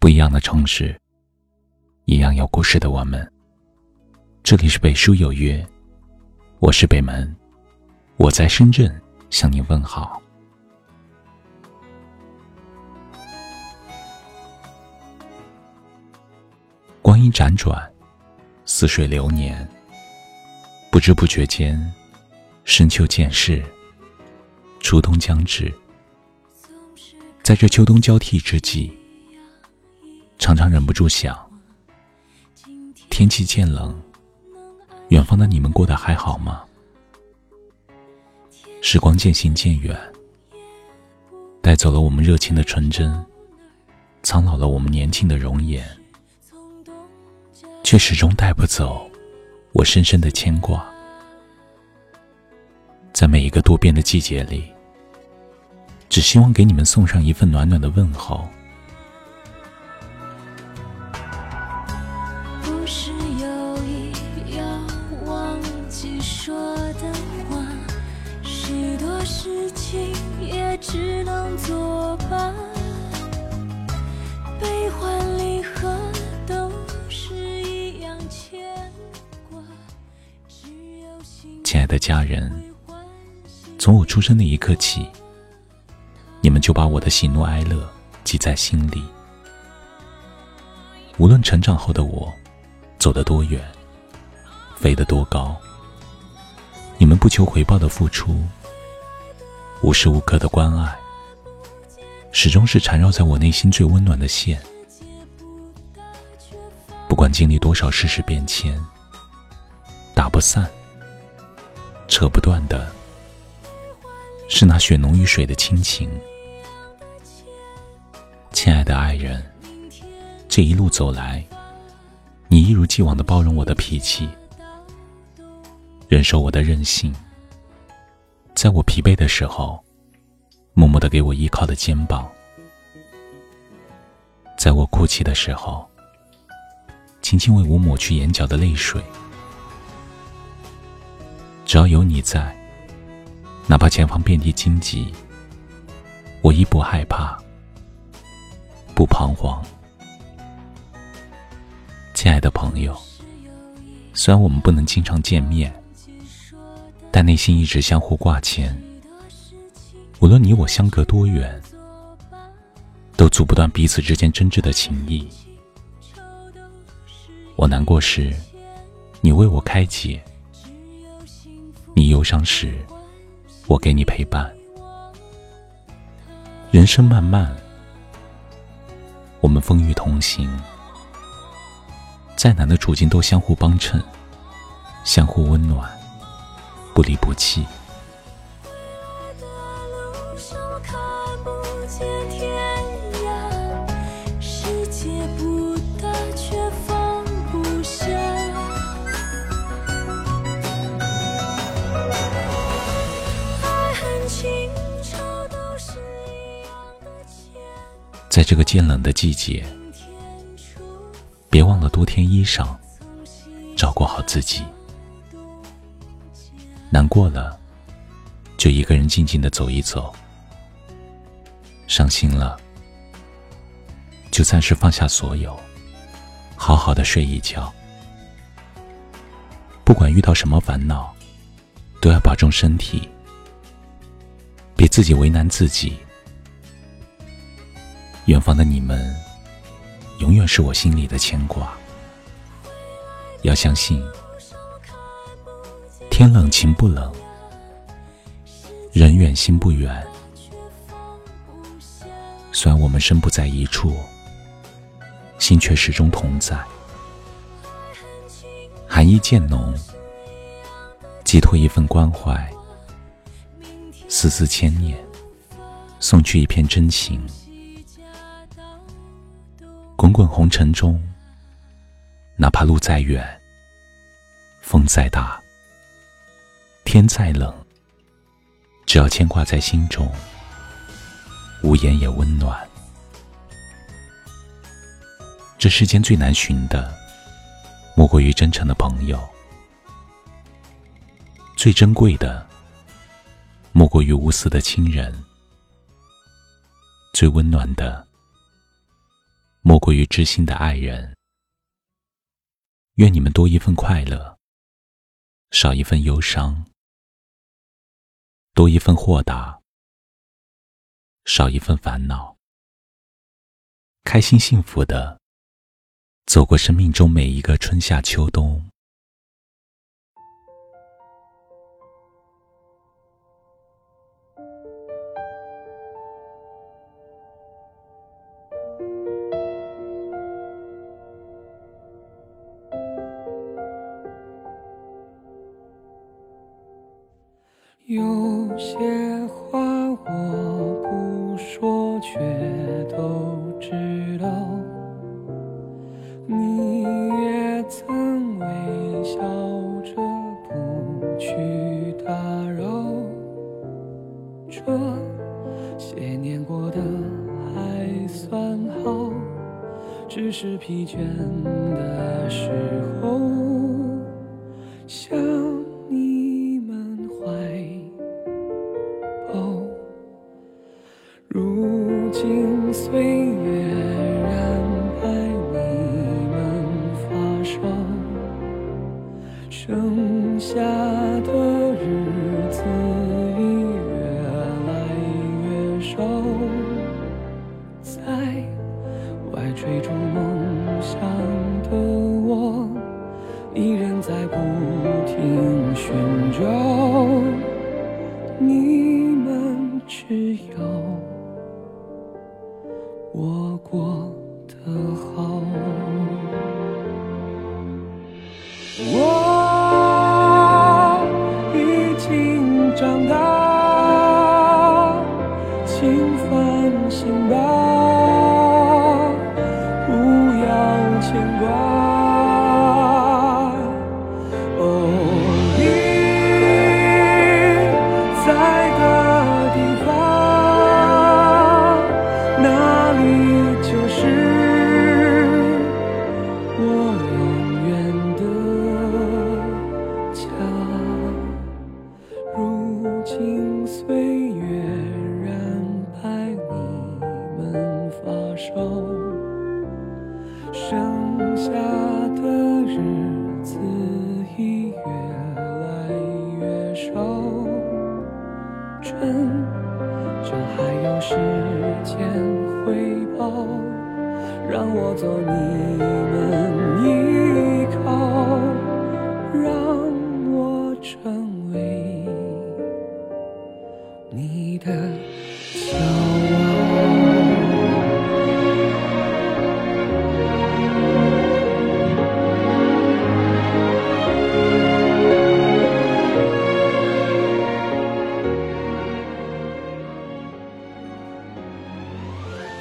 不一样的城市，一样有故事的我们。这里是北书有约，我是北门，我在深圳向你问好。光阴辗转，似水流年，不知不觉间，深秋渐逝，初冬将至。在这秋冬交替之际。常常忍不住想，天气渐冷，远方的你们过得还好吗？时光渐行渐远，带走了我们热情的纯真，苍老了我们年轻的容颜，却始终带不走我深深的牵挂。在每一个多变的季节里，只希望给你们送上一份暖暖的问候。亲爱的家人，从我出生那一刻起，你们就把我的喜怒哀乐记在心里。无论成长后的我走得多远，飞得多高，你们不求回报的付出。无时无刻的关爱，始终是缠绕在我内心最温暖的线。不管经历多少世事变迁，打不散、扯不断的，是那血浓于水的亲情。亲爱的爱人，这一路走来，你一如既往的包容我的脾气，忍受我的任性。在我疲惫的时候，默默的给我依靠的肩膀；在我哭泣的时候，轻轻为我抹去眼角的泪水。只要有你在，哪怕前方遍地荆棘，我亦不害怕，不彷徨。亲爱的朋友，虽然我们不能经常见面。但内心一直相互挂牵，无论你我相隔多远，都阻不断彼此之间真挚的情谊。我难过时，你为我开解；忧伤时，我给你陪伴。人生漫漫，我们风雨同行，再难的处境都相互帮衬，相互温暖。不离不弃。的路上看不见天涯在这个渐冷的季节，别忘了多添衣裳，照顾好自己。难过了，就一个人静静的走一走；伤心了，就暂时放下所有，好好的睡一觉。不管遇到什么烦恼，都要保重身体，别自己为难自己。远方的你们，永远是我心里的牵挂。要相信。天冷情不冷，人远心不远。虽然我们身不在一处，心却始终同在。寒意渐浓，寄托一份关怀，丝丝牵念，送去一片真情。滚滚红尘中，哪怕路再远，风再大。天再冷，只要牵挂在心中，无言也温暖。这世间最难寻的，莫过于真诚的朋友；最珍贵的，莫过于无私的亲人；最温暖的，莫过于知心的爱人。愿你们多一份快乐，少一份忧伤；多一份豁达，少一份烦恼。开心幸福的走过生命中每一个春夏秋冬。却都知道。你也曾微笑着不去打扰。这些年过得还算好，只是疲倦的时候想。剩下的日子已越来越少，在外追逐梦想的我，依然在不停寻找你们，只有。我过请放心吧，做你们依靠，让我成为你的骄傲。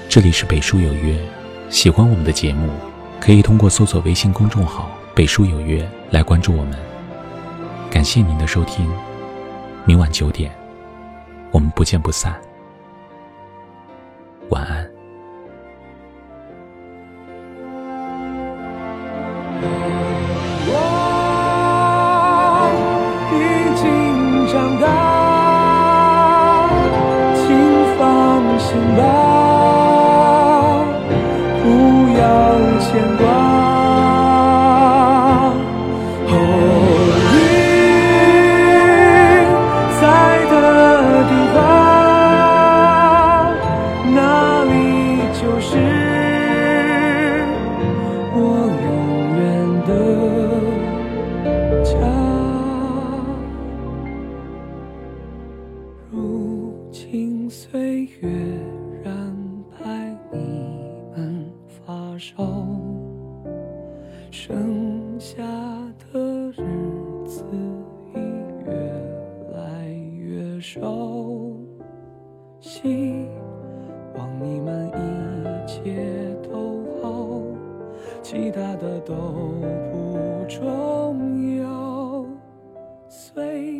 这里是北书有约，喜欢我们的节目，可以通过搜索微信公众号“北书有约”来关注我们。感谢您的收听，明晚九点，我们不见不散。晚安。我已经长大，请放心吧如今岁月染白你们发梢。剩下的日子已越来越少，希望你们一切都好，其他的都不重要，岁月。